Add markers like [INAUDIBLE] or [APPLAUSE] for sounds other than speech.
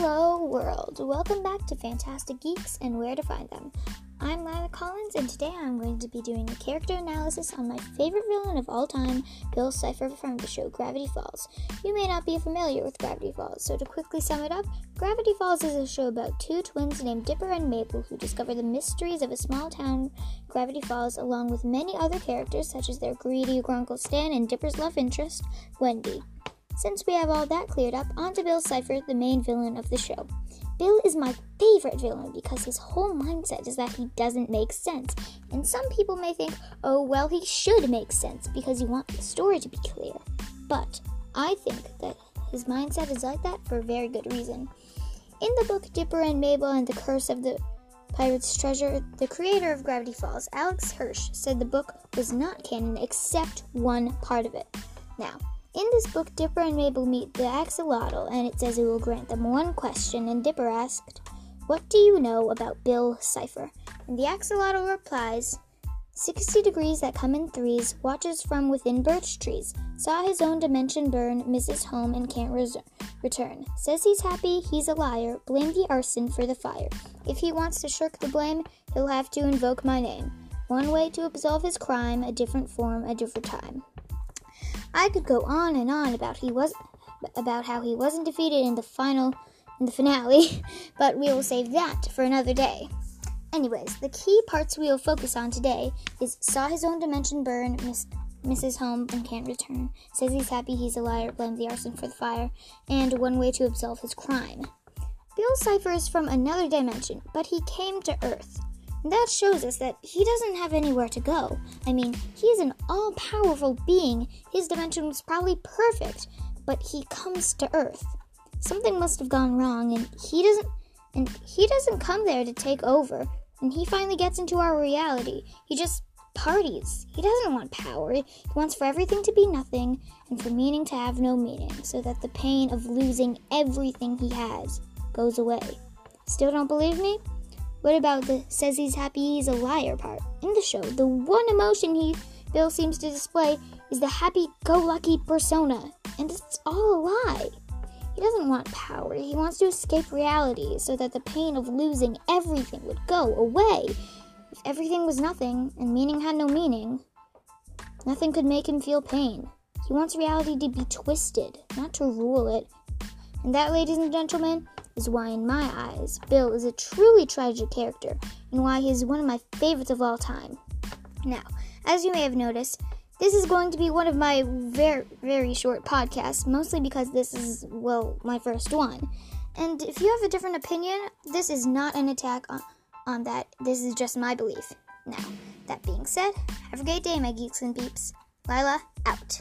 Hello, world. Welcome back to Fantastic Geeks and Where to Find Them. I'm Lila Collins, and today I'm going to be doing a character analysis on my favorite villain of all time, Bill Cipher from the show Gravity Falls. You may not be familiar with Gravity Falls, so to quickly sum it up, Gravity Falls is a show about two twins named Dipper and Mabel who discover the mysteries of a small town, Gravity Falls, along with many other characters such as their greedy Uncle Stan and Dipper's love interest, Wendy. Since we have all that cleared up, on to Bill Cipher, the main villain of the show. Bill is my favorite villain because his whole mindset is that he doesn't make sense. And some people may think, oh, well, he should make sense because you want the story to be clear. But I think that his mindset is like that for a very good reason. In the book Dipper and Mabel and the Curse of the Pirate's Treasure, the creator of Gravity Falls, Alex Hirsch, said the book was not canon except one part of it. Now, in this book, Dipper and Mabel meet the axolotl, and it says it will grant them one question. And Dipper asked, What do you know about Bill Cipher? And the axolotl replies, 60 degrees that come in threes, watches from within birch trees, saw his own dimension burn, misses home, and can't res- return. Says he's happy, he's a liar, blame the arson for the fire. If he wants to shirk the blame, he'll have to invoke my name. One way to absolve his crime, a different form, a different time. I could go on and on about he was about how he wasn't defeated in the final in the finale, [LAUGHS] but we will save that for another day. Anyways, the key parts we will focus on today is saw his own dimension burn, miss, misses home and can't return, says he's happy he's a liar, blames the arson for the fire, and one way to absolve his crime. Bill Cipher is from another dimension, but he came to Earth. That shows us that he doesn't have anywhere to go. I mean, he's an all powerful being. His dimension was probably perfect, but he comes to Earth. Something must have gone wrong, and he doesn't. And he doesn't come there to take over. And he finally gets into our reality. He just parties. He doesn't want power. He wants for everything to be nothing and for meaning to have no meaning, so that the pain of losing everything he has goes away. Still don't believe me? What about the says he's happy he's a liar part? In the show, the one emotion he Bill seems to display is the happy-go-lucky persona, and it's all a lie. He doesn't want power. He wants to escape reality so that the pain of losing everything would go away. If everything was nothing and meaning had no meaning, nothing could make him feel pain. He wants reality to be twisted, not to rule it. And that, ladies and gentlemen, is why, in my eyes, Bill is a truly tragic character and why he is one of my favorites of all time. Now, as you may have noticed, this is going to be one of my very, very short podcasts, mostly because this is, well, my first one. And if you have a different opinion, this is not an attack on, on that. This is just my belief. Now, that being said, have a great day, my geeks and peeps. Lila, out.